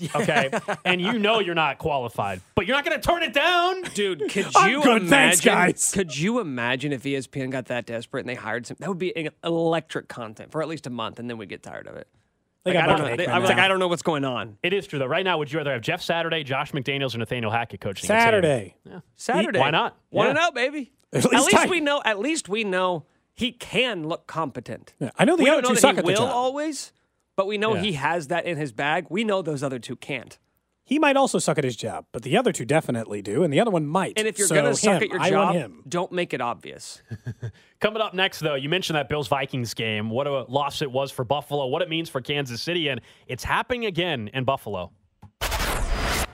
[LAUGHS] Okay. and you know you're not qualified, but you're not going to turn it down. Dude, could I'm you good, imagine? thanks, guys. Could you imagine if ESPN got that desperate and they hired some? That would be electric content for at least a month, and then we get tired of it. They Like, got I don't know. They- Aikman I was like. I don't know what's going on. It is true, though. Right now, would you rather have Jeff Saturday, Josh McDaniels, or Nathaniel Hackett coaching? the team? Saturday. Saturday, Why not? Want Yeah. to know, baby? At At least least, we know. At least we know he can look competent. Yeah, I know the we other don't know two that suck he at the will job. always, but we know Yeah. he has that in his bag. We know those other two can't. He might also suck at his job, but the other two definitely do, and the other one might. And if you're So gonna suck him, at your I job, him. don't make it obvious. [LAUGHS] Coming up next, though, you mentioned that Bills Vikings game, what a loss it was for Buffalo, what it means for Kansas City, and it's happening again in Buffalo.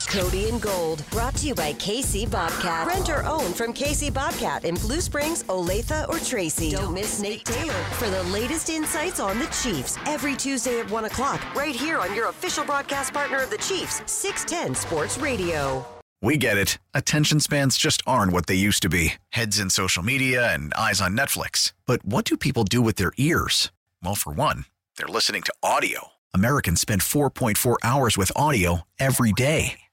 Cody and Gold, brought to you by KC Bobcat. Rent or own from KC Bobcat in Blue Springs, Olathe, or Tracy. Don't miss Nate Taylor for the latest insights on the Chiefs every Tuesday at 1 o'clock, right here on your official broadcast partner of the Chiefs, 610 Sports Radio. We get it. Attention spans just aren't what they used to be heads in social media and eyes on Netflix. But what do people do with their ears? Well, for one, they're listening to audio. Americans spend 4.4 hours with audio every day.